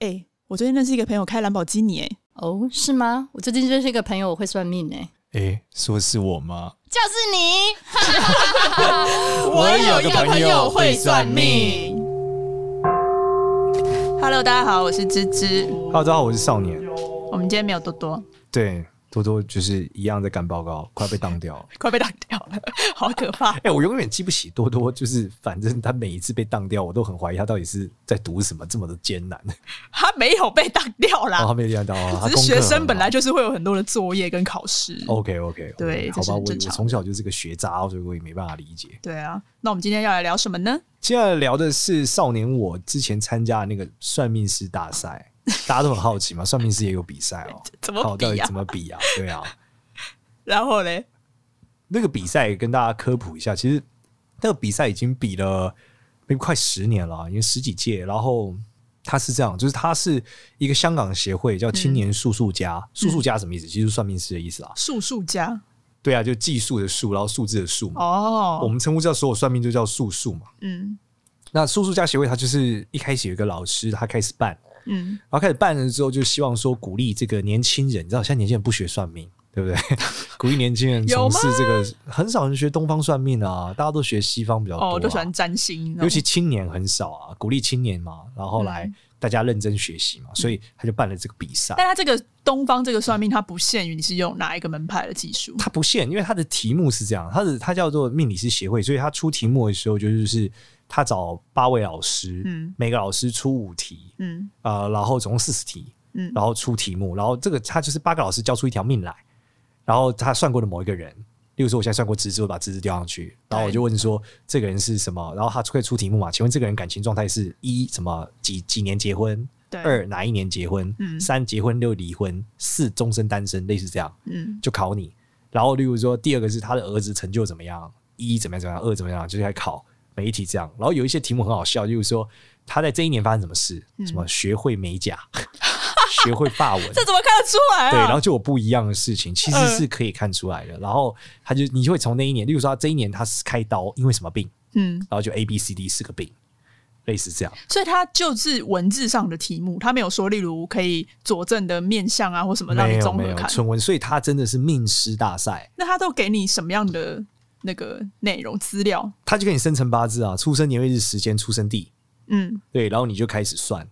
哎，我最近认识一个朋友开兰博基尼，哎，哦，是吗？我最近认识一个朋友，我会算命，哎，哎，说是我吗？就是你。我有一个朋友会算命。Hello，大家好，我是芝芝。Hello，大家好，我是少年。我们今天没有多多。对。多多就是一样在赶报告，快被当掉了，快被当掉了，好可怕！哎、欸，我永远记不起多多，就是反正他每一次被当掉，我都很怀疑他到底是在读什么这么的艰难。他没有被当掉啦，哦、他没有被当掉啊。只是学生本来就是会有很多的作业跟考试。OK OK，, 对，好吧，我我从小就是个学渣，所以我也没办法理解。对啊，那我们今天要来聊什么呢？接下来聊的是少年我之前参加的那个算命师大赛，大家都很好奇嘛，算命师也有比赛哦，怎么比啊？到底怎么比啊？对啊。然后嘞，那个比赛跟大家科普一下，其实那个比赛已经比了快十年了，已经十几届。然后他是这样，就是他是一个香港协会，叫青年术数家。术数、嗯、家什么意思？其实是算命师的意思啊。术数家，对啊，就技术的术，然后数字的数嘛。哦，我们称呼叫所有算命就叫术数嘛。嗯，那术数家协会，它就是一开始有一个老师，他开始办，嗯，然后开始办了之后，就希望说鼓励这个年轻人，你知道，现在年轻人不学算命。对不对？鼓励年轻人 从事这个，很少人学东方算命啊，大家都学西方比较多，啊。哦，都喜欢占星，尤其青年很少啊。鼓励青年嘛，然后来大家认真学习嘛，嗯、所以他就办了这个比赛。但他这个东方这个算命，它不限于你是用哪一个门派的技术，它不限，因为它的题目是这样，它的它叫做命理师协会，所以他出题目的时候就是他找八位老师，嗯，每个老师出五题，嗯，呃，然后总共四十题，嗯，然后出题目，然后这个他就是八个老师交出一条命来。然后他算过的某一个人，例如说我现在算过芝芝，我把芝芝调上去，然后我就问说这个人是什么？然后他会出题目嘛？请问这个人感情状态是一什么几几年结婚？二哪一年结婚？嗯、三结婚六离婚？四终身单身？类似这样，嗯，就考你。然后例如说第二个是他的儿子成就怎么样？一怎么样怎么样？二怎么样？就是来考每一题这样。然后有一些题目很好笑，就是说他在这一年发生什么事？嗯、什么学会美甲？学会法文，这怎么看得出来啊？对，然后就有不一样的事情，其实是可以看出来的。嗯、然后他就你就会从那一年，例如说他这一年他是开刀，因为什么病？嗯，然后就 A B C D 四个病，类似这样。所以他就是文字上的题目，他没有说，例如可以佐证的面相啊，或什么让你综合看。纯文，所以他真的是命师大赛。那他都给你什么样的那个内容资料？他就给你生成八字啊，出生年月日时间，出生地。嗯，对，然后你就开始算。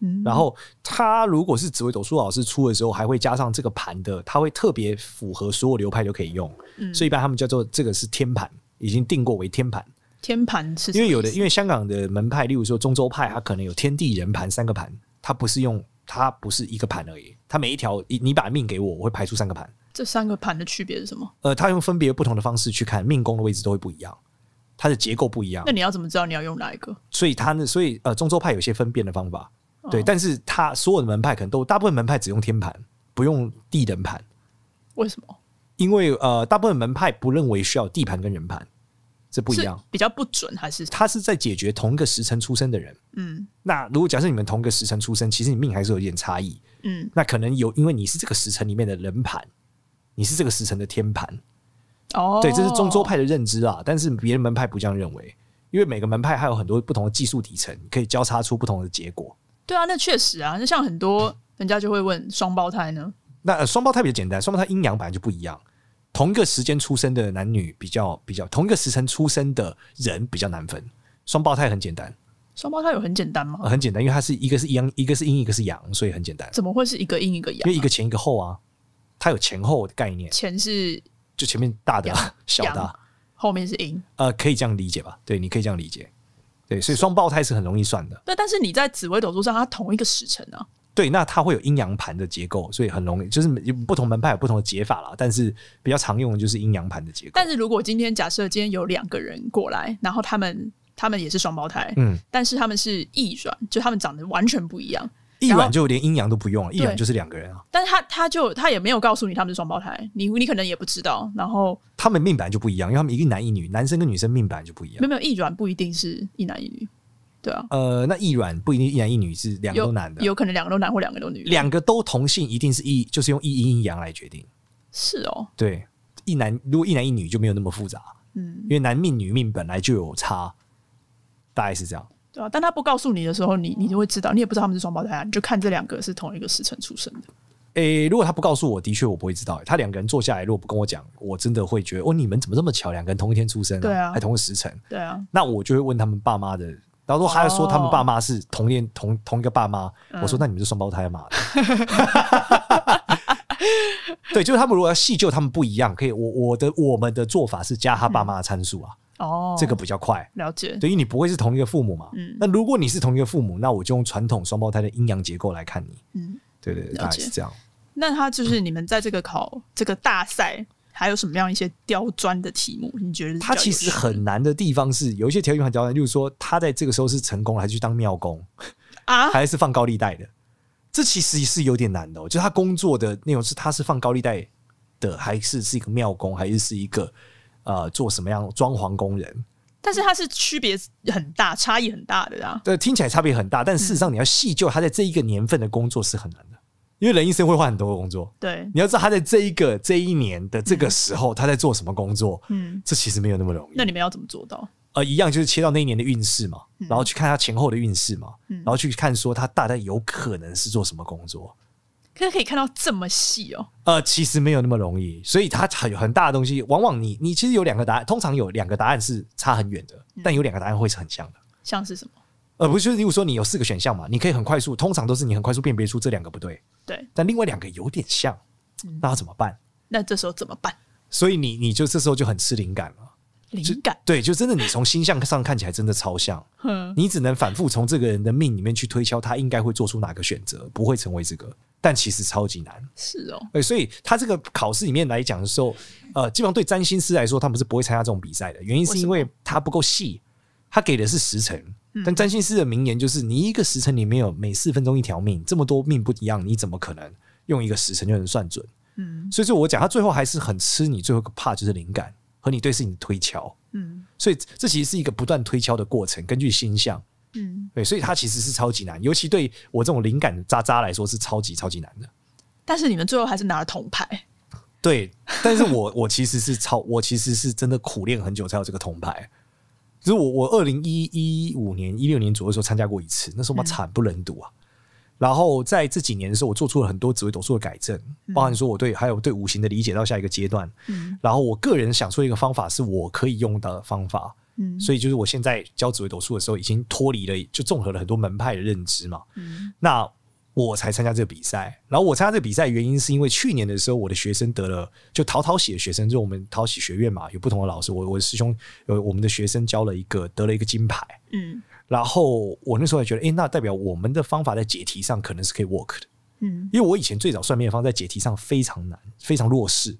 嗯然后他如果是紫微斗数老师出的时候，还会加上这个盘的，他会特别符合所有流派都可以用，嗯、所以一般他们叫做这个是天盘，已经定过为天盘。天盘是因为有的，因为香港的门派，例如说中州派，它可能有天地人盘三个盘，它不是用它不是一个盘而已，它每一条你把命给我，我会排出三个盘。这三个盘的区别是什么？呃，他用分别不同的方式去看命宫的位置都会不一样，它的结构不一样。那你要怎么知道你要用哪一个？所以他呢，所以呃，中州派有些分辨的方法。对，但是他所有的门派可能都大部分门派只用天盘，不用地人盘。为什么？因为呃，大部分门派不认为需要地盘跟人盘，这不一样，比较不准还是？他是在解决同一个时辰出生的人。嗯，那如果假设你们同一个时辰出生，其实你命还是有一点差异。嗯，那可能有，因为你是这个时辰里面的人盘，你是这个时辰的天盘。哦，对，这是中州派的认知啊，但是别的门派不这样认为，因为每个门派还有很多不同的技术底层，可以交叉出不同的结果。对啊，那确实啊，那像很多人家就会问双胞胎呢。那双胞胎比较简单，双胞胎阴阳本来就不一样。同一个时间出生的男女比较比较，同一个时辰出生的人比较难分。双胞胎很简单。双胞胎有很简单吗？呃，很简单，因为它是一个是阳，一个是阴，一个是阳，所以很简单。怎么会是一个阴一个阳啊？因为一个前一个后啊，它有前后的概念。前是就前面大的阳小的，后面是阴。呃，可以这样理解吧？对，你可以这样理解。对，所以双胞胎是很容易算的。对，但是你在紫微斗数上，它同一个时辰啊。对，那它会有阴阳盘的结构，所以很容易，就是不同门派有不同的解法啦。但是比较常用的就是阴阳盘的结构。但是如果今天假设今天有两个人过来，然后他们他们也是双胞胎，嗯，但是他们是异卵，就他们长得完全不一样。异卵就连阴阳都不用了，一卵就是两个人啊。但是他他就他也没有告诉你他们是双胞胎，你你可能也不知道。然后他们命本来就不一样，因为他们一个男一女，男生跟女生命本来就不一样。没有没有，异卵不一定是一男一女。对啊，呃，那一卵不一定一男一女，是两个都男的，有可能两个都男或两个都女。两个都同性，一定是一，就是用一阴一阳来决定。是哦，对，一男如果一男一女就没有那么复杂，嗯，因为男命女命本来就有差，大概是这样。对啊，但他不告诉你的时候，你你就会知道，你也不知道他们是双胞胎啊，你就看这两个是同一个时辰出生的。诶、欸，如果他不告诉我，的确我不会知道。他两个人坐下来，如果不跟我讲，我真的会觉得，哦，你们怎么这么巧，两个人同一天出生、啊，对啊，还同个时辰，对啊。那我就会问他们爸妈的，然后说他说他们爸妈是同年、哦、同同一个爸妈，我说那你们是双胞胎嘛？对，就是他们如果要细究，他们不一样，可以。我我的我们的做法是加他爸妈的参数啊，哦、嗯，这个比较快，了解。等于你不会是同一个父母嘛？嗯。那如果你是同一个父母，那我就用传统双胞胎的阴阳结构来看你。嗯，对对对，大概是这样。那他就是你们在这个考、嗯、这个大赛，还有什么样一些刁钻的题目？你觉得他其实很难的地方是有一些条件很刁钻，就是说他在这个时候是成功还是去当庙公啊，还是放高利贷的？这其实是有点难的、哦。就他工作的内容是他是放高利贷的，还是是一个庙工，还是是一个呃做什么样装潢工人？但是他是区别很大，差异很大的啊。对，听起来差别很大，但事实上你要细究他在这一个年份的工作是很难的。因为人一生会换很多的工作，对，你要知道他在这一个这一年的这个时候他在做什么工作，嗯，这其实没有那么容易。那你们要怎么做到？呃，一样就是切到那一年的运势嘛，然后去看他前后的运势嘛，然后去看说他大概有可能是做什么工作。可是可以看到这么细哦？呃，其实没有那么容易，所以它很很大的东西，往往你你其实有两个答案，通常有两个答案是差很远的，但有两个答案会是很像的。像是什么？呃，不是，就是，例如说你有四个选项嘛，你可以很快速，通常都是你很快速辨别出这两个不对。对，但另外两个有点像，那要怎么办？那这时候怎么办？所以你你就这时候就很吃灵感了。灵感？对，就真的你从星象上看起来真的超像，你只能反复从这个人的命里面去推敲他应该会做出哪个选择，不会成为这个，但其实超级难。是哦，对，所以他这个考试里面来讲的时候，呃，基本上对占星师来说，他们是不会参加这种比赛的，原因是因为他不够细，他给的是时辰。但占星师的名言就是：你一个时辰里面有每四分钟一条命，这么多命不一样，你怎么可能用一个时辰就能算准？嗯，所以说我讲他最后还是很吃你最后一个 part 就是灵感和你对事情的推敲。嗯，所以这其实是一个不断推敲的过程，根据星象。嗯，对，所以它其实是超级难，尤其对我这种灵感渣渣来说是超级超级难的。但是你们最后还是拿了铜牌。对，但是我 我其实是超，我其实是真的苦练很久才有这个铜牌。其实我我二零一一五年一六年左右的时候参加过一次，那时候嘛惨不忍睹啊。嗯、然后在这几年的时候，我做出了很多紫微斗数的改正，嗯、包含说我对还有对五行的理解到下一个阶段。嗯、然后我个人想出一个方法是我可以用的方法。嗯、所以就是我现在教紫微斗数的时候，已经脱离了就综合了很多门派的认知嘛。嗯、那。我才参加这个比赛，然后我参加这个比赛原因是因为去年的时候，我的学生得了，就陶陶喜的学生，就我们陶喜学院嘛，有不同的老师，我我的师兄，呃，我们的学生教了一个得了一个金牌，嗯，然后我那时候还觉得，诶，那代表我们的方法在解题上可能是可以 work 的，嗯，因为我以前最早算命的方在解题上非常难，非常弱势，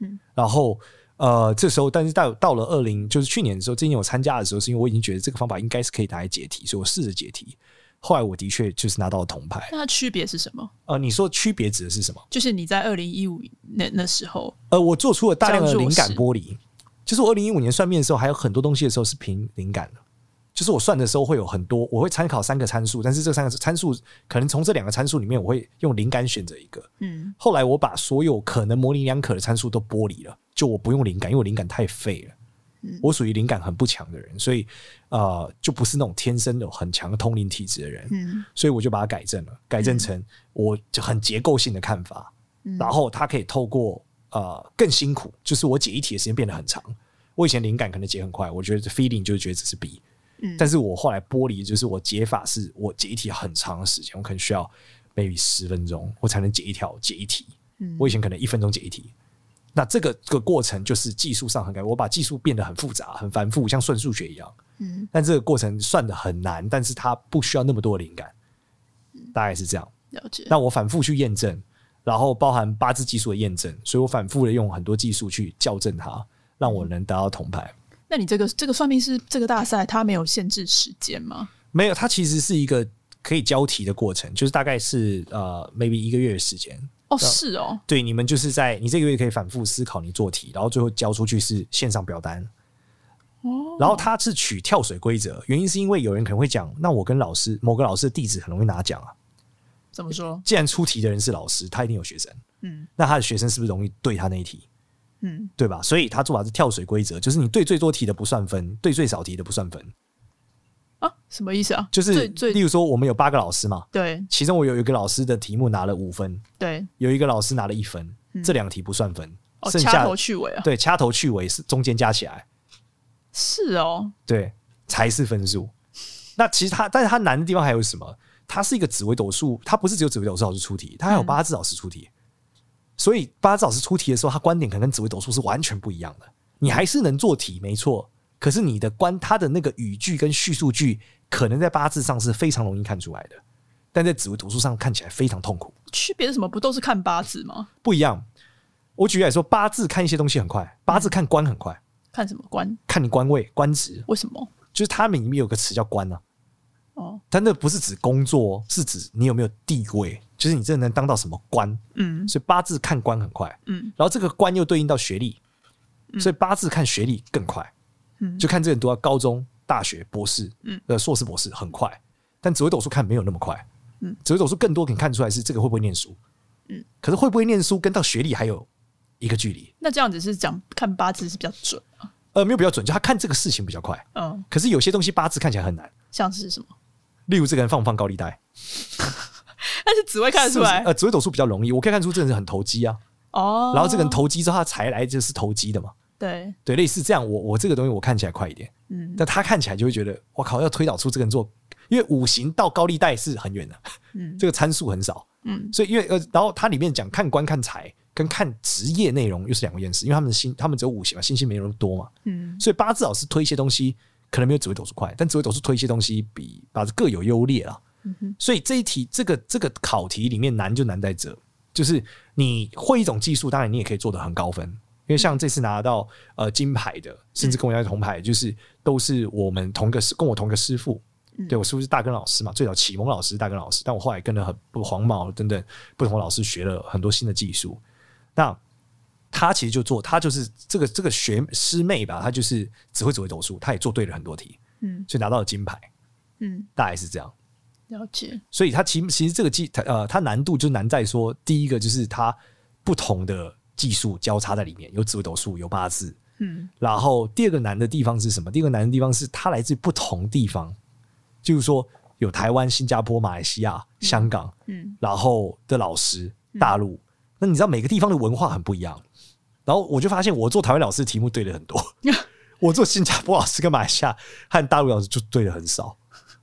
嗯，然后呃，这时候但是到到了二零就是去年的时候，今年我参加的时候，是因为我已经觉得这个方法应该是可以拿来解题，所以我试着解题。后来我的确就是拿到了铜牌。那它区别是什么？呃，你说区别指的是什么？就是你在二零一五那那时候，呃，我做出了大量的灵感剥离。就是我二零一五年算命的时候，还有很多东西的时候是凭灵感的。就是我算的时候会有很多，我会参考三个参数，但是这三个参数可能从这两个参数里面，我会用灵感选择一个。嗯。后来我把所有可能模棱两可的参数都剥离了，就我不用灵感，因为我灵感太废了。嗯我属于灵感很不强的人，所以呃，就不是那种天生有很强的通灵体质的人。嗯，所以我就把它改正了，改正成我就很结构性的看法。嗯，然后它可以透过呃更辛苦，就是我解一题的时间变得很长。我以前灵感可能解很快，我觉得 feeling 就是觉得这是 B。嗯，但是我后来剥离，就是我解法是我解一题很长的时间，我可能需要 maybe 十分钟，我才能解一条解一题。嗯，我以前可能一分钟解一题。那这个这个过程就是技术上很改，我把技术变得很复杂、很繁复，像算数学一样。嗯，但这个过程算的很难，但是它不需要那么多灵感，大概是这样。了解。那我反复去验证，然后包含八字技术的验证，所以我反复的用很多技术去校正它，让我能达到铜牌。那你这个这个算命是这个大赛，它没有限制时间吗？没有，它其实是一个可以交题的过程，就是大概是呃，maybe 一个月的时间。哦，是哦，对，你们就是在你这个月可以反复思考你做题，然后最后交出去是线上表单。哦，然后它是取跳水规则，原因是因为有人可能会讲，那我跟老师某个老师的弟子很容易拿奖啊。怎么说？既然出题的人是老师，他一定有学生，嗯，那他的学生是不是容易对他那一题？嗯，对吧？所以他做法是跳水规则，就是你对最多题的不算分，对最少题的不算分。啊，什么意思啊？就是例如说，我们有八个老师嘛，对，其中我有一个老师的题目拿了五分，对，有一个老师拿了一分，嗯、这两题不算分，哦、剩下掐头去尾啊，对，掐头去尾是中间加起来，是哦，对，才是分数。那其实它，但是它难的地方还有什么？它是一个紫微斗数，它不是只有紫微斗数老师出题，它还有八字老师出题，嗯、所以八字老师出题的时候，他观点可能跟紫微斗数是完全不一样的。你还是能做题，没错。可是你的观，他的那个语句跟叙述句，可能在八字上是非常容易看出来的，但在紫微斗数上看起来非常痛苦。区别是什么？不都是看八字吗？不一样。我举例来说，八字看一些东西很快，八字看官很快。看什么官？看你官位、官职。为什么？就是他们里面有个词叫官呢、啊。哦。但那不是指工作，是指你有没有地位，就是你真的能当到什么官。嗯。所以八字看官很快。嗯。然后这个官又对应到学历。所以八字看学历更快，嗯，就看这个人读到高中、大学、博士，嗯，呃，硕士、博士很快，但紫微斗数看没有那么快，嗯，紫微斗数更多可以看出来是这个会不会念书，嗯，可是会不会念书跟到学历还有一个距离。那这样子是讲看八字是比较准啊？呃，没有比较准，就他看这个事情比较快，嗯，可是有些东西八字看起来很难，像是什么？例如这个人放不放高利贷？但是紫薇看得出来，呃，紫微斗数比较容易，我可以看出这个人很投机啊。哦，然后这个人投机之后，他才来就是投机的嘛。对。对，类似这样，我我这个东西我看起来快一点，嗯，但他看起来就会觉得，我靠，要推导出这个人做，因为五行到高利贷是很远的，嗯，这个参数很少，嗯，所以因为呃，然后它里面讲看官看财跟看职业内容又是两个件事，因为他们的星他们只有五行嘛，星星没有那么多嘛，嗯，所以八字老师推一些东西可能没有紫微斗数快，但紫微斗数推一些东西比八字各有优劣啦，所以这一题这个这个考题里面难就难在这。就是你会一种技术，当然你也可以做得很高分，因为像这次拿到呃金牌的，甚至跟我一样铜牌，就是都是我们同个师，跟我同个师傅，对我师傅是大根老师嘛，最早启蒙老师大根老师，但我后来跟了很不黄毛等等不同的老师学了很多新的技术。那他其实就做，他就是这个这个学师妹吧，他就是只会紫微斗数，他也做对了很多题，嗯，所以拿到了金牌，嗯，大概是这样。了解，所以它其其实这个技呃，它难度就难在说，第一个就是它不同的技术交叉在里面，有紫微斗数，有八字，嗯，然后第二个难的地方是什么？第二个难的地方是它来自不同地方，就是说有台湾、新加坡、马来西亚、香港，嗯，然后的老师，大陆，那你知道每个地方的文化很不一样，然后我就发现我做台湾老师的题目对的很多，我做新加坡老师跟马来西亚和大陆老师就对的很少。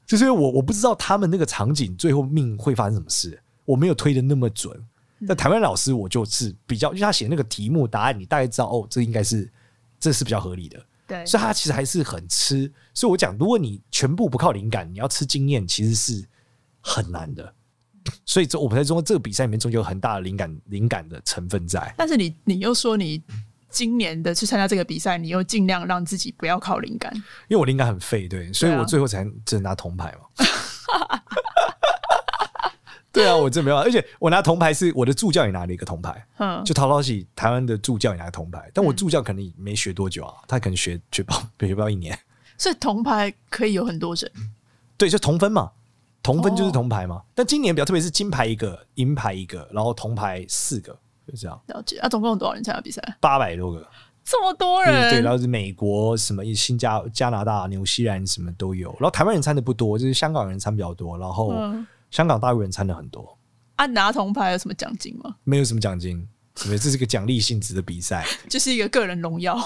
就是我我不知道他们那个场景最后命会发生什么事，我没有推的那么准。那台湾老师我就是比较，因为他写那个题目答案，你大概知道哦，这应该是这是比较合理的。对，所以他其实还是很吃。所以我讲，如果你全部不靠灵感，你要吃经验，其实是很难的。所以这我们在中国这个比赛里面，中间有很大的灵感灵感的成分在。但是你你又说你。今年的去参加这个比赛，你又尽量让自己不要靠灵感，因为我灵感很废，对，所以我最后才只能拿铜牌嘛。对啊，我真没办法，而且我拿铜牌是我的助教也拿了一个铜牌，嗯，就陶陶喜台湾的助教也拿铜牌，但我助教可能没学多久啊，他可能学学不学不到一年，所以铜牌可以有很多人，对，就同分嘛，同分就是铜牌嘛。哦、但今年比较特别，是金牌一个，银牌一个，然后铜牌四个。就这样了解啊，总共有多少人参加比赛？八百多个，这么多人。对，然后是美国什么新加加拿大、纽西兰什么都有。然后台湾人参的不多，就是香港人参比较多。然后香港、大陆人参的很多。啊，拿铜牌有什么奖金吗？没有什么奖金，这是一个奖励性质的比赛，就是一个个人荣耀。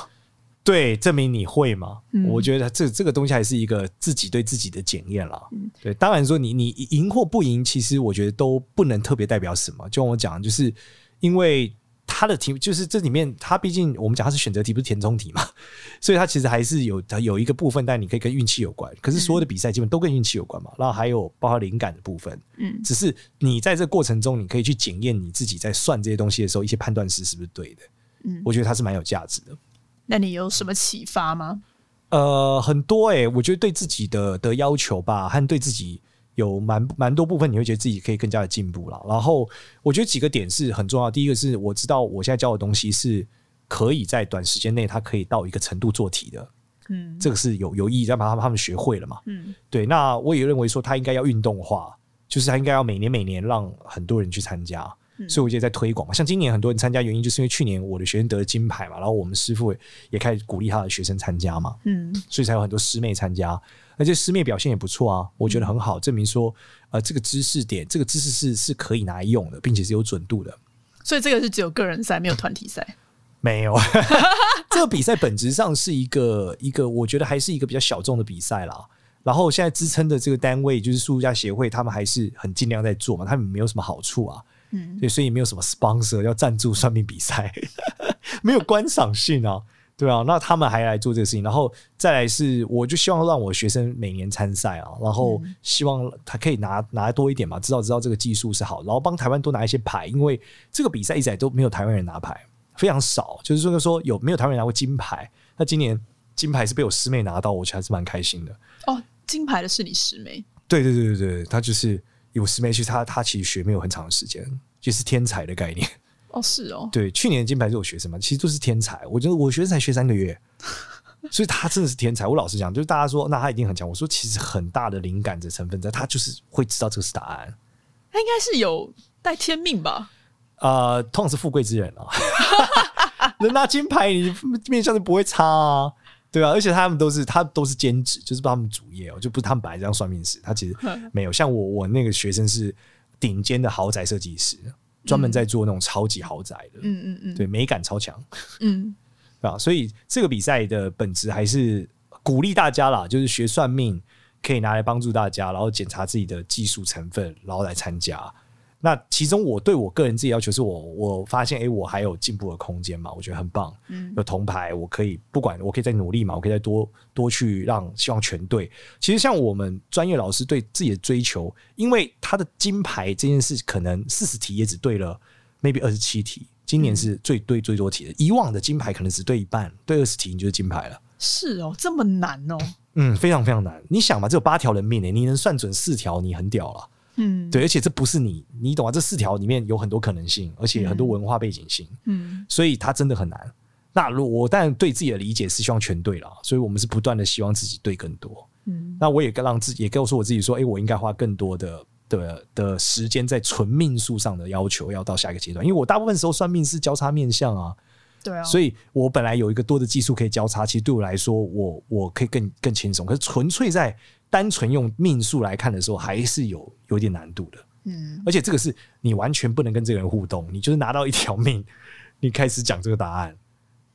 对，证明你会嘛？嗯、我觉得这这个东西还是一个自己对自己的检验啦。嗯、对，当然说你你赢或不赢，其实我觉得都不能特别代表什么。就像我讲，就是。因为它的题就是这里面，它毕竟我们讲它是选择题，不是填充题嘛，所以它其实还是有它有一个部分，但你可以跟运气有关。可是所有的比赛基本都跟运气有关嘛，然后还有包括灵感的部分，嗯，只是你在这个过程中，你可以去检验你自己在算这些东西的时候，一些判断是是不是对的，嗯，我觉得它是蛮有价值的。那你有什么启发吗？呃，很多诶、欸，我觉得对自己的的要求吧，和对自己。有蛮蛮多部分，你会觉得自己可以更加的进步了。然后我觉得几个点是很重要。第一个是我知道我现在教的东西是可以在短时间内，它可以到一个程度做题的。嗯，这个是有有意义，让他们他们学会了嘛。嗯，对。那我也认为说他应该要运动化，就是他应该要每年每年让很多人去参加。所以我觉得在推广嘛。像今年很多人参加，原因就是因为去年我的学生得了金牌嘛，然后我们师傅也开始鼓励他的学生参加嘛，嗯，所以才有很多师妹参加，而且师妹表现也不错啊，我觉得很好，证明说呃这个知识点，这个知识是是可以拿来用的，并且是有准度的。所以这个是只有个人赛，没有团体赛。没有，这个比赛本质上是一个一个，我觉得还是一个比较小众的比赛啦。然后现在支撑的这个单位就是术家协会，他们还是很尽量在做嘛，他们没有什么好处啊，嗯，对，所以没有什么 sponsor 要赞助算命比赛，没有观赏性啊，对啊，那他们还来做这个事情，然后再来是，我就希望让我学生每年参赛啊，然后希望他可以拿拿多一点嘛，知道知道这个技术是好，然后帮台湾多拿一些牌，因为这个比赛一直来都没有台湾人拿牌。非常少，就是说说有没有台湾人拿过金牌？那今年金牌是被我师妹拿到，我觉得还是蛮开心的。哦，金牌的是你师妹？对对对对对，她就是有师妹，其实她她其实学没有很长的时间，就是天才的概念。哦，是哦。对，去年的金牌是我学生嘛，其实都是天才。我觉得我学生才学三个月，所以他真的是天才。我老实讲，就是大家说那他一定很强，我说其实很大的灵感的成分在，他就是会知道这个是答案。他应该是有带天命吧？呃，通常是富贵之人啊，能拿金牌，你面相就不会差啊，对啊，而且他们都是他都是兼职，就是帮他们主业哦，就不是他们本来这样算命师，他其实 没有。像我，我那个学生是顶尖的豪宅设计师，专门在做那种超级豪宅的，嗯嗯嗯，对，美感超强，嗯，啊，所以这个比赛的本质还是鼓励大家啦，就是学算命可以拿来帮助大家，然后检查自己的技术成分，然后来参加。那其中，我对我个人自己要求是我，我发现，哎、欸，我还有进步的空间嘛？我觉得很棒。嗯，有铜牌，我可以不管，我可以再努力嘛？我可以再多多去让希望全对。其实像我们专业老师对自己的追求，因为他的金牌这件事，可能四十题也只对了 maybe 二十七题。今年是最对最多题的，以往的金牌可能只对一半，对二十题你就是金牌了。是哦，这么难哦。嗯，非常非常难。你想嘛，只有八条人命诶，你能算准四条，你很屌了。嗯，对，而且这不是你，你懂啊？这四条里面有很多可能性，而且很多文化背景性，嗯，所以它真的很难。那如果我当然对自己的理解是希望全对了，所以我们是不断的希望自己对更多。嗯，那我也让自己也告诉我自己说，哎，我应该花更多的的的时间在纯命数上的要求，要到下一个阶段，因为我大部分时候算命是交叉面相啊。对啊，所以我本来有一个多的技术可以交叉，其实对我来说，我我可以更更轻松。可是纯粹在单纯用命数来看的时候，还是有有点难度的。嗯，而且这个是你完全不能跟这个人互动，你就是拿到一条命，你开始讲这个答案，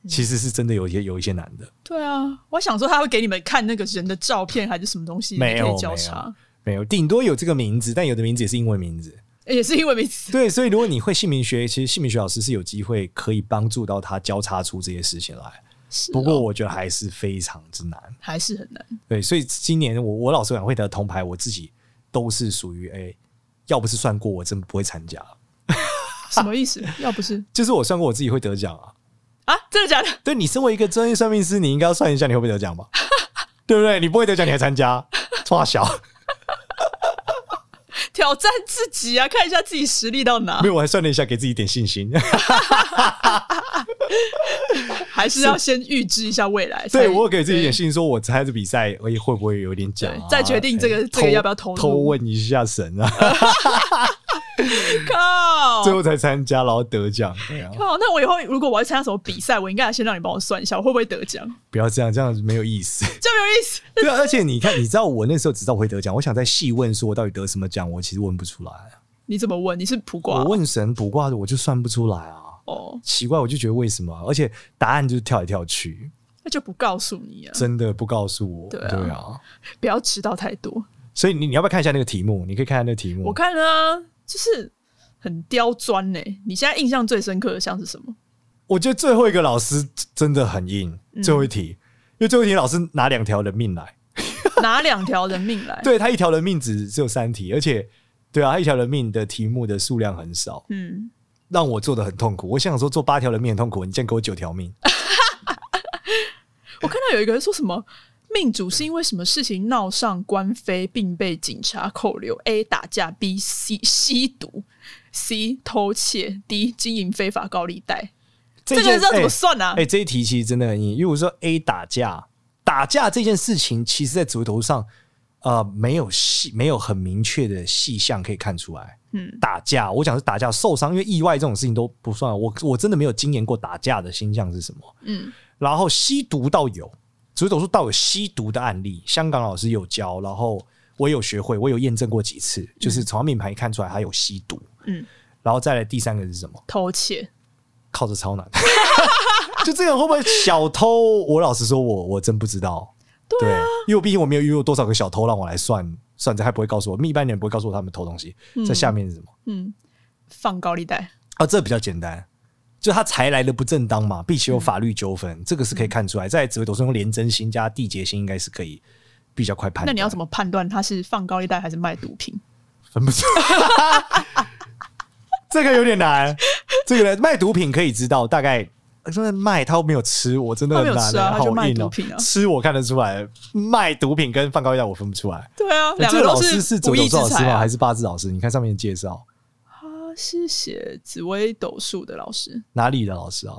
其实是真的有一些有一些难的。对啊，我想说他会给你们看那个人的照片还是什么东西，没有交叉，没有，顶多有这个名字，但有的名字也是英文名字。也是因为名字。对，所以如果你会姓名学，其实姓名学老师是有机会可以帮助到他交叉出这些事情来。是，不过我觉得还是非常之难，还是很难。对，所以今年我我老师讲会得铜牌，我自己都是属于哎，要不是算过，我真的不会参加。什么意思？要不是，就是我算过我自己会得奖啊！啊，真的假的？对，你身为一个专业算命师，你应该要算一下你会不会得奖吧？对不对？你不会得奖，你还参加？哇小。挑战自己啊，看一下自己实力到哪。没有，我还算了一下，给自己一点信心。还是要先预知一下未来。对，我给自己一点信心，说我猜这比赛，会不会有点奖、啊？再决定这个、欸、这个要不要投偷问一下神啊。靠！最后才参加，然后得奖。靠！那我以后如果我要参加什么比赛，我应该先让你帮我算一下，我会不会得奖？不要这样，这样子没有意思。这样没有意思。对啊，而且你看，你知道我那时候只知道我会得奖，我想再细问说我到底得什么奖，我其实问不出来。你怎么问？你是卜卦？我问神卜卦的，我就算不出来啊。哦，奇怪，我就觉得为什么？而且答案就是跳来跳去，那就不告诉你啊！真的不告诉我。对啊，不要知道太多。所以你你要不要看一下那个题目？你可以看一下那个题目。我看了啊，就是。很刁钻呢、欸。你现在印象最深刻的像是什么？我觉得最后一个老师真的很硬。最后一题，嗯、因为最后一题老师拿两条人命来，拿两条人命来。对，他一条人命只只有三题，而且对啊，他一条人命的题目的数量很少。嗯，让我做的很痛苦。我想说做八条人命很痛苦，你竟然给我九条命。我看到有一个人说什么？命主是因为什么事情闹上官非，并被警察扣留？A 打架，B 吸吸毒，C 偷窃，D 经营非法高利贷。这个要怎么算呢、啊？哎、欸欸，这一题其实真的很硬。因为我说 A 打架，打架这件事情，其实在主头上，呃，没有细，没有很明确的细项可以看出来。嗯，打架，我讲是打架受伤，因为意外这种事情都不算。我我真的没有经验过打架的星象是什么？嗯，然后吸毒倒有，紫微斗数倒有吸毒的案例，香港老师有教，然后我有学会，我有验证过几次，就是从他命盘一看出来他有吸毒。嗯，然后再来第三个是什么？偷窃，靠着超难。就这个会不会小偷？我老实说我，我我真不知道。对，啊、对，因为我毕竟我没有遇过多少个小偷让我来算。算这还不会告诉我，一般人不会告诉我他们偷东西。在下面是什么？嗯，放高利贷啊，这比较简单，就他财来的不正当嘛，必须有法律纠纷，嗯、这个是可以看出来。在紫微斗数用廉贞星加地劫星，应该是可以比较快判断。那你要怎么判断他是放高利贷还是卖毒品？分不出，这个有点难。这个人卖毒品可以知道大概。真的卖，他又没有吃，我真的很难、欸。啊、好硬哦、喔！吃我看得出来，卖毒品跟放高利贷我分不出来。对啊，两、欸、个老师是紫微斗数老师吗？还是八字老师？你看上面的介绍，他是写紫薇斗数的老师。哪里的老师啊？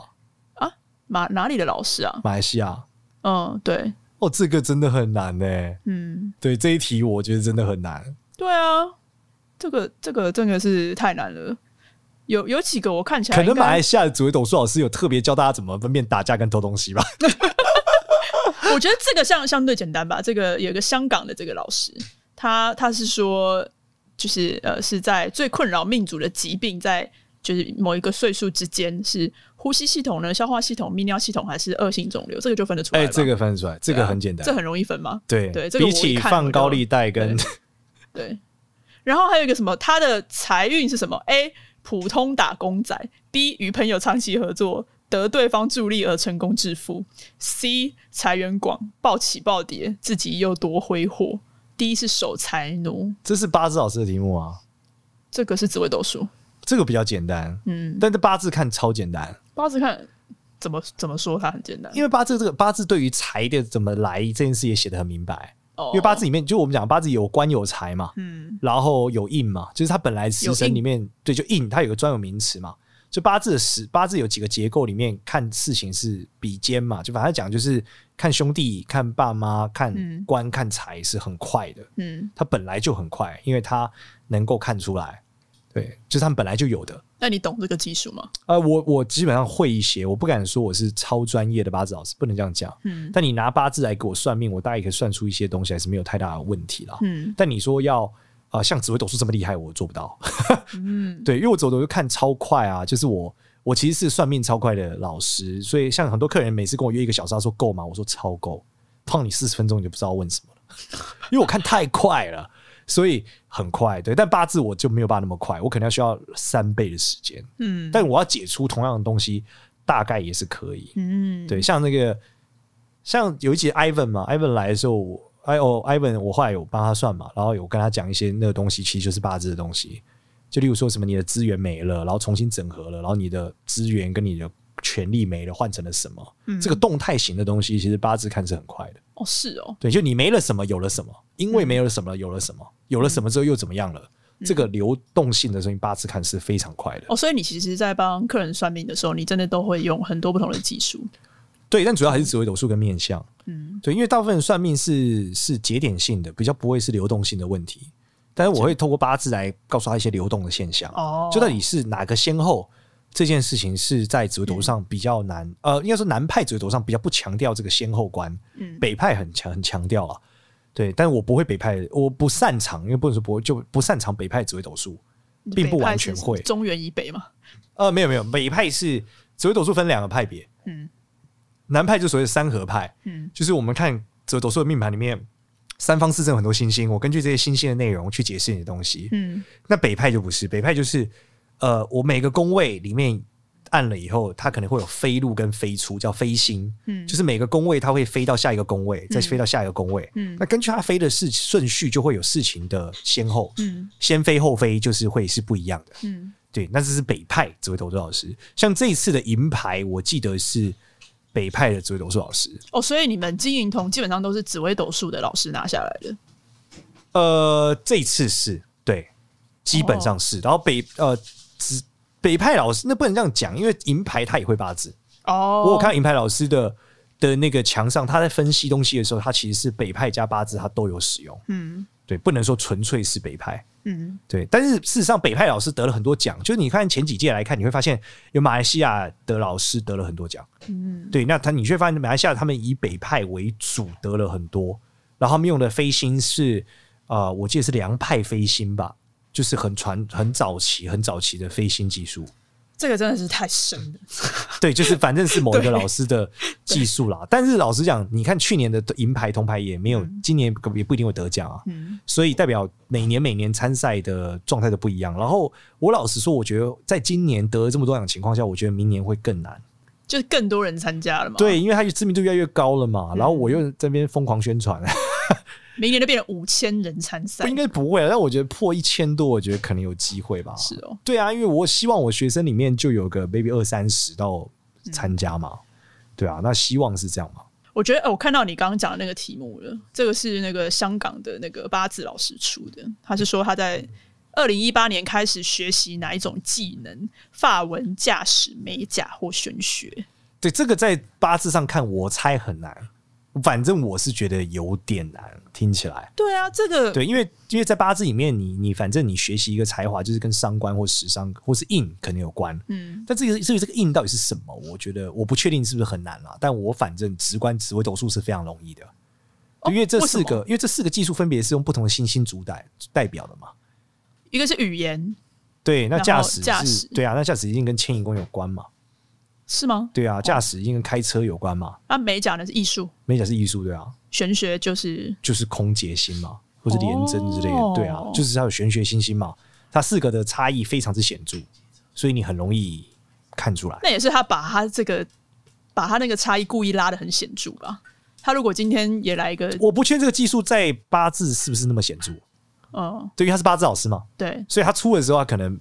啊，马哪里的老师啊？马来西亚。嗯，对。哦，这个真的很难呢、欸。嗯，对，这一题我觉得真的很难。对啊，这个这个真的是太难了。有有几个我看起来，可能马来西亚的紫微斗数老师有特别教大家怎么分辨打架跟偷东西吧。我觉得这个相相对简单吧。这个有一个香港的这个老师，他他是说，就是呃是在最困扰命主的疾病，在就是某一个岁数之间，是呼吸系统呢、消化系统、泌尿系统还是恶性肿瘤，这个就分得出来。哎、欸，这个分得出来，这个很简单，这很容易分吗？对对，这个、比起放高利贷跟对，对，然后还有一个什么，他的财运是什么？A 普通打工仔，B 与朋友长期合作，得对方助力而成功致富，C 财源广，暴起暴跌，自己又多挥霍，D 是守财奴。这是八字老师的题目啊？这个是紫微斗数，这个比较简单，嗯，但这八字看超简单。八字看怎么怎么说它很简单？因为八字这个八字对于财的怎么来这件事也写的很明白。因为八字里面，就我们讲八字有官有财嘛，嗯，然后有印嘛，就是它本来食神里面，对，就印，它有个专有名词嘛。就八字的十八字有几个结构里面看事情是比肩嘛，就反正讲就是看兄弟、看爸妈、看官、看财是很快的，嗯，它本来就很快，因为它能够看出来，对，就是他们本来就有的。那你懂这个技术吗？呃，我我基本上会一些，我不敢说我是超专业的八字老师，不能这样讲。嗯，但你拿八字来给我算命，我大概可以算出一些东西，还是没有太大的问题啦。嗯，但你说要啊、呃，像紫微斗数这么厉害，我做不到。嗯，对，因为我走的就看超快啊，就是我我其实是算命超快的老师，所以像很多客人每次跟我约一个小时，他说够吗？我说超够，碰你四十分钟你就不知道问什么了，因为我看太快了。所以很快，对，但八字我就没有办法那么快，我可能要需要三倍的时间。嗯，但我要解出同样的东西，大概也是可以。嗯，对，像那个，像有一集 Ivan 嘛，Ivan 来的时候，哎哦，Ivan，我后来有帮他算嘛，然后有跟他讲一些那个东西，其实就是八字的东西。就例如说什么你的资源没了，然后重新整合了，然后你的资源跟你的权利没了，换成了什么？嗯，这个动态型的东西，其实八字看是很快的。哦，是哦，对，就你没了什么，有了什么。因为没有了什么，有了什么，有了什么之后又怎么样了？嗯、这个流动性的声音，八字看是非常快的。哦，所以你其实，在帮客人算命的时候，你真的都会用很多不同的技术。对，但主要还是紫微斗数跟面相。嗯，对，因为大部分算命是是节点性的，比较不会是流动性的问题。但是我会透过八字来告诉他一些流动的现象。哦，就到底是哪个先后？这件事情是在紫微斗数上比较难。嗯、呃，应该说南派紫微斗数上比较不强调这个先后观。嗯，北派很强，很强调啊。对，但我不会北派，我不擅长，因为不能说不会，就不擅长北派紫微斗数，并不完全会。中原以北嘛？呃，没有没有，北派是紫微斗数分两个派别，嗯，南派就所谓的三合派，嗯，就是我们看紫微斗数的命盘里面，三方四正很多星星，我根据这些星星的内容去解释你的东西，嗯，那北派就不是，北派就是呃，我每个宫位里面。按了以后，它可能会有飞入跟飞出，叫飞星。嗯，就是每个宫位它会飞到下一个宫位，再飞到下一个宫位。嗯，那根据它飞的事顺序，就会有事情的先后。嗯，先飞后飞就是会是不一样的。嗯，对，那这是北派紫薇斗数老师。像这一次的银牌，我记得是北派的紫薇斗数老师。哦，所以你们金银铜基本上都是紫薇斗数的老师拿下来的。呃，这一次是对，基本上是。哦、然后北呃紫。北派老师那不能这样讲，因为银牌他也会八字哦。Oh. 我有看银牌老师的的那个墙上，他在分析东西的时候，他其实是北派加八字，他都有使用。嗯，对，不能说纯粹是北派。嗯，对。但是事实上，北派老师得了很多奖。就是你看前几届来看，你会发现有马来西亚的老师得了很多奖。嗯，对。那他你却发现马来西亚他们以北派为主得了很多，然后他们用的飞星是呃，我记得是凉派飞星吧，就是很传很早期很早期的飞星技术。这个真的是太深了，对，就是反正是某一个老师的 技术啦。但是老实讲，你看去年的银牌、铜牌也没有，嗯、今年也不一定会得奖啊。嗯、所以代表每年每年参赛的状态都不一样。然后我老实说，我觉得在今年得了这么多奖情况下，我觉得明年会更难，就是更多人参加了嘛。对，因为他知名度越来越高了嘛。然后我又在这边疯狂宣传。嗯明年就变成五千人参赛，应该不会，但我觉得破一千多，我觉得可能有机会吧。是哦，对啊，因为我希望我学生里面就有个 maybe 二三十到参加嘛，嗯、对啊，那希望是这样嘛。我觉得，我看到你刚刚讲的那个题目了，这个是那个香港的那个八字老师出的，他是说他在二零一八年开始学习哪一种技能，发文、驾驶、美甲或玄学。对，这个在八字上看，我猜很难。反正我是觉得有点难，听起来。对啊，这个对，因为因为在八字里面你，你你反正你学习一个才华，就是跟伤官或食伤或是印可能有关。嗯，但这个至于这个印到底是什么，我觉得我不确定是不是很难啦。但我反正直观紫微斗数是非常容易的，哦、因为这四个，因为这四个技术分别是用不同的星星主宰代表的嘛。一个是语言，对，那驾驶驾驶，对啊，那驾驶一定跟迁移宫有关嘛。是吗？对啊，驾驶因为开车有关嘛。那美甲呢是艺术，美甲是艺术，对啊。玄学就是就是空结心嘛，或者廉贞之类的，哦、对啊，就是它有玄学星星嘛。它四个的差异非常之显著，所以你很容易看出来。那也是他把他这个把他那个差异故意拉的很显著吧？他如果今天也来一个，我不确定这个技术在八字是不是那么显著。嗯，对于他是八字老师嘛，对，所以他出的时候他可能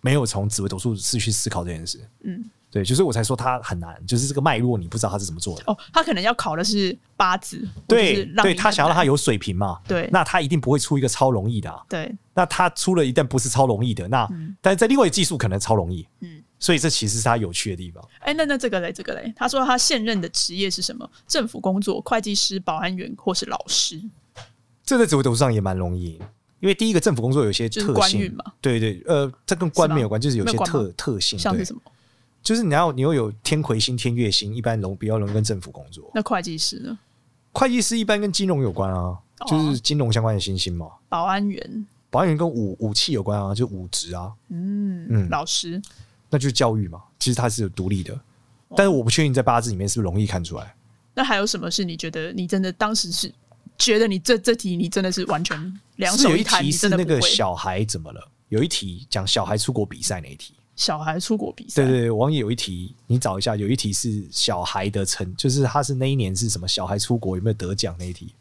没有从紫微斗数是去思考这件事。嗯。对，就是我才说他很难，就是这个脉络你不知道他是怎么做的。哦，他可能要考的是八字，对，对他想要让他有水平嘛，对，那他一定不会出一个超容易的啊。对，那他出了一旦不是超容易的，那、嗯、但是在另外一个技术可能超容易，嗯，所以这其实是他有趣的地方。哎，那那这个嘞，这个嘞，他说他现任的职业是什么？政府工作、会计师、保安员或是老师？这在紫微斗数上也蛮容易，因为第一个政府工作有些特性对对，呃，这跟官没有关，就是有些特特性，像是什么？就是你要你又有天魁星、天月星，一般容比较容易跟政府工作。那会计师呢？会计师一般跟金融有关啊，哦、就是金融相关的星星嘛。保安员，保安员跟武武器有关啊，就武职啊。嗯嗯，老师，那就是教育嘛。其实它是有独立的，哦、但是我不确定在八字里面是不是容易看出来。那还有什么是你觉得你真的当时是觉得你这这题你真的是完全两手一摊？是那个小孩怎么了？有一题讲小孩出国比赛那一题。小孩出国比赛，对对对，网页有一题，你找一下，有一题是小孩的成，就是他是那一年是什么？小孩出国有没有得奖那一题？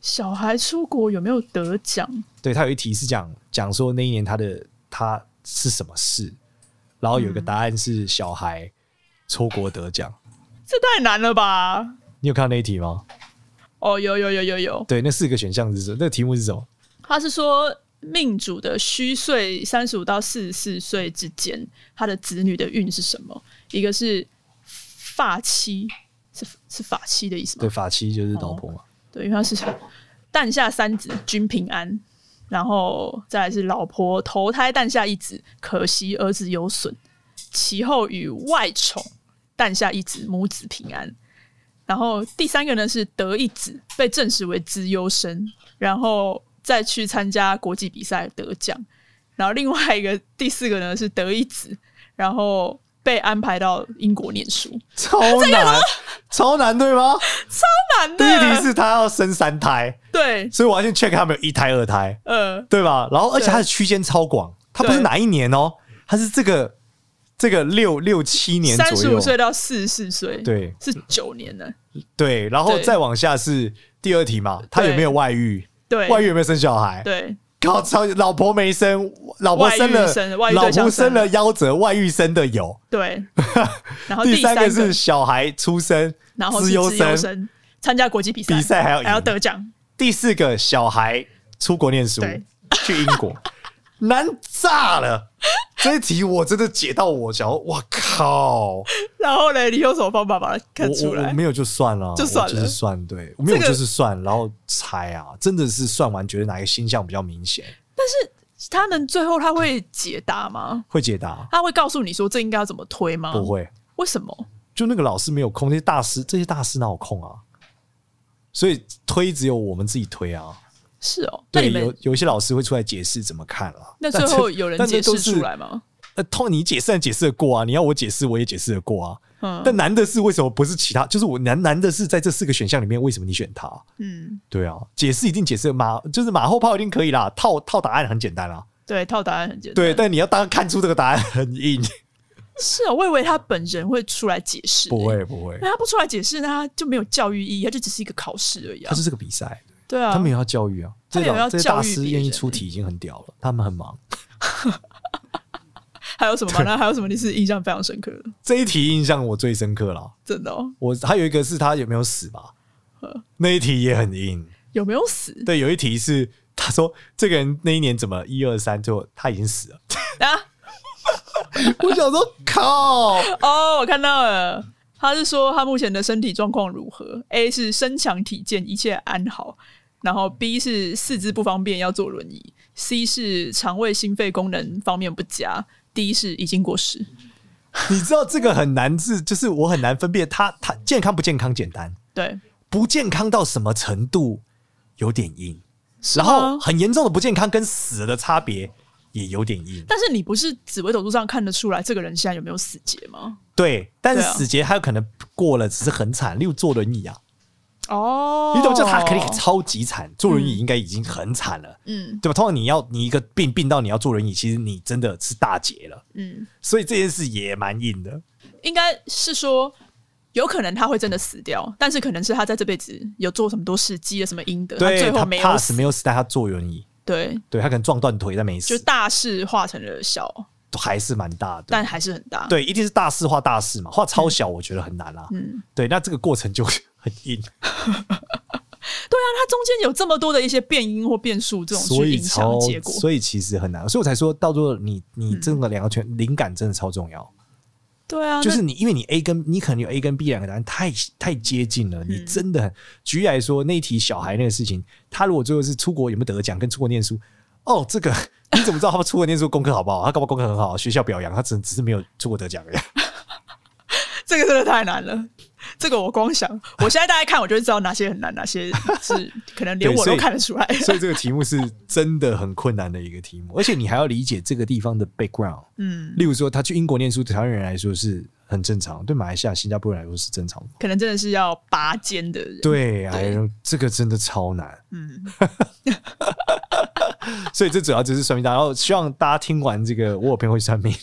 小孩出国有没有得奖？对，他有一题是讲讲说那一年他的他是什么事，然后有一个答案是小孩出国得奖，嗯，这太难了吧？你有看到那一题吗？哦，有有有有有，对，那四个选项是什么？那个题目是什么？他是说。命主的虚岁三十五到四十四岁之间，他的子女的运是什么？一个是发妻，是是发妻的意思吗？对，发妻就是老婆嘛。哦、对，因为他是诞下三子，均平安。然后再来是老婆投胎诞下一子，可惜儿子有损。其后与外宠诞下一子，母子平安。然后第三个呢是得一子，被证实为资优生。然后。再去参加国际比赛得奖，然后另外一个第四个呢是得一子，然后被安排到英国念书，超难，超难对吗？超难的。第一题是他要生三胎，对，所以我要先 check 他们有一胎、二胎，嗯、呃，对吧？然后而且他的区间超广，他不是哪一年哦，他是这个这个六六七年左右，三十五岁到四十四岁，对，是九年呢。对，然后再往下是第二题嘛，他有没有外遇？对，外遇有没有生小孩？对，靠，操，老婆没生，老婆生了，老婆生了夭折，外遇生的有。对，然后第三个。是小孩出生，然后资优生，参加国际比赛，比赛还要还要得奖。第四个小孩出国念书，去英国，难炸了。这一题我真的解到我想，哇靠！然后呢，你用什么方法把它看出来？我我没有就算了，就算了，就是算对，没有就是算，然后猜啊，真的是算完觉得哪个星象比较明显。但是他们最后他会解答吗？会解答，他会告诉你说这应该要怎么推吗？不会，为什么？就那个老师没有空，那些大师这些大师哪有空啊？所以推只有我们自己推啊。是哦，对，有有一些老师会出来解释怎么看啊。那最后有人解释出来吗？呃，通你解释解释得过啊，你要我解释我也解释得过啊。嗯，但难的是为什么不是其他？就是我难难的是在这四个选项里面，为什么你选他？嗯，对啊，解释一定解释马，就是马后炮一定可以啦，套套答案很简单啦。对，套答案很简单。对，但你要当看出这个答案很硬。是啊，我以为他本人会出来解释。不会不会，那他不出来解释，那他就没有教育意义，他就只是一个考试而已。他是这个比赛。对啊，他们也要教育啊，他们也要教育。大师愿意出题已经很屌了，他们很忙。还有什么吗？那还有什么？你是印象非常深刻的？这一题印象我最深刻了，真的。哦。我还有一个是他有没有死吧？那一题也很硬。有没有死？对，有一题是他说这个人那一年怎么一二三，就他已经死了啊！我想说靠哦，我看到了，他是说他目前的身体状况如何？A 是身强体健，一切安好。然后 B 是四肢不方便，要坐轮椅；C 是肠胃心肺功能方面不佳；D 是已经过世。你知道这个很难治，就是我很难分辨他他健康不健康简单，对，不健康到什么程度有点硬，然后很严重的不健康跟死了的差别也有点硬。但是你不是紫微斗数上看得出来这个人现在有没有死劫吗？对，但是死劫还有可能过了，只是很惨，例如坐轮椅啊。哦，你懂，就他肯定超级惨，坐轮椅应该已经很惨了，嗯，对吧？通常你要你一个病病到你要坐轮椅，其实你真的是大劫了，嗯，所以这件事也蛮硬的。应该是说，有可能他会真的死掉，但是可能是他在这辈子有做什么多事，积了什么阴德，对，他最后没有死，没有死，但他坐轮椅，对，对他可能撞断腿但没死，就大事化成了小，还是蛮大的，但还是很大，对，一定是大事化大事嘛，化超小我觉得很难啦，嗯，对，那这个过程就。很硬，对啊，它中间有这么多的一些变音或变数，这种去影响结果，所以其实很难，所以我才说到最后，你你这个两个全灵感真的超重要。对啊，就是你，因为你 A 跟你可能有 A 跟 B 两个答案太太接近了，你真的很。举例来说，那一题小孩那个事情，他如果最后是出国有没有得奖，跟出国念书，哦，这个 你怎么知道他出国念书功课好不好？他搞不好功课很好，学校表扬他，只只是没有出国得奖而已。这个真的太难了。这个我光想，我现在大概看，我就知道哪些很难，哪些是 可能连我都看得出来。所以，所以这个题目是真的很困难的一个题目，而且你还要理解这个地方的 background。嗯，例如说他去英国念书，对台湾人来说是很正常，对马来西亚、新加坡人来说是正常。可能真的是要拔尖的人。对，哎呦，这个真的超难。嗯，所以这主要就是算命大，然后希望大家听完这个，我有朋友会算命。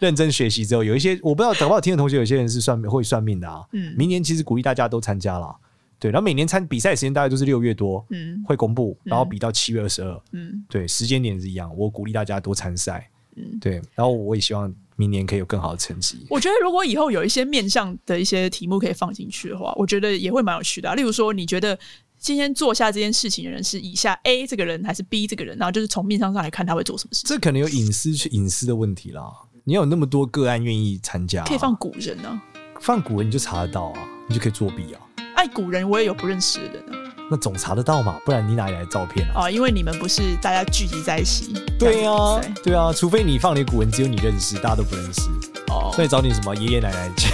认真学习之后，有一些我不知道，等不好听的同学，有些人是算会算命的啊。嗯，明年其实鼓励大家都参加了，对。然后每年参比赛时间大概都是六月多，嗯，会公布，然后比到七月二十二，嗯，对，时间点是一样。我鼓励大家多参赛，嗯，对。然后我也希望明年可以有更好的成绩。我觉得如果以后有一些面向的一些题目可以放进去的话，我觉得也会蛮有趣的啊。例如说，你觉得今天做下这件事情的人是以下 A 这个人还是 B 这个人？然后就是从面向上来看他会做什么事情。这可能有隐私去隐私的问题啦。你有那么多个案愿意参加，可以放古人呢、啊？放古人你就查得到啊，你就可以作弊啊。爱古人，我也有不认识的人啊。那总查得到嘛？不然你哪里来的照片啊？哦，因为你们不是大家聚集在一起。对啊，对啊，除非你放的古人只有你认识，大家都不认识。哦，所以找你什么爷爷奶奶去？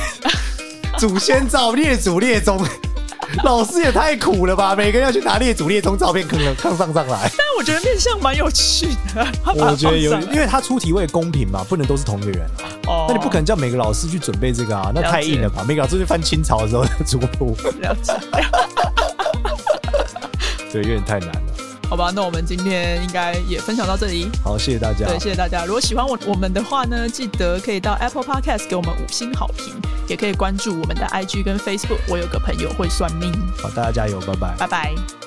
祖先照列祖列宗。老师也太苦了吧！每个人要去拿列祖列宗照片，可能看上上来。但我觉得面相蛮有趣的。我觉得有，因为他出题为公平嘛，不能都是同一个人啊。哦。那你不可能叫每个老师去准备这个啊，那太硬了吧？每个老师去翻清朝的时候的族谱。了解。对，有点太难了。好吧，那我们今天应该也分享到这里。好，谢谢大家。对，谢谢大家。如果喜欢我我们的话呢，记得可以到 Apple Podcast 给我们五星好评，也可以关注我们的 IG 跟 Facebook。我有个朋友会算命。好，大家加油，拜拜，拜拜。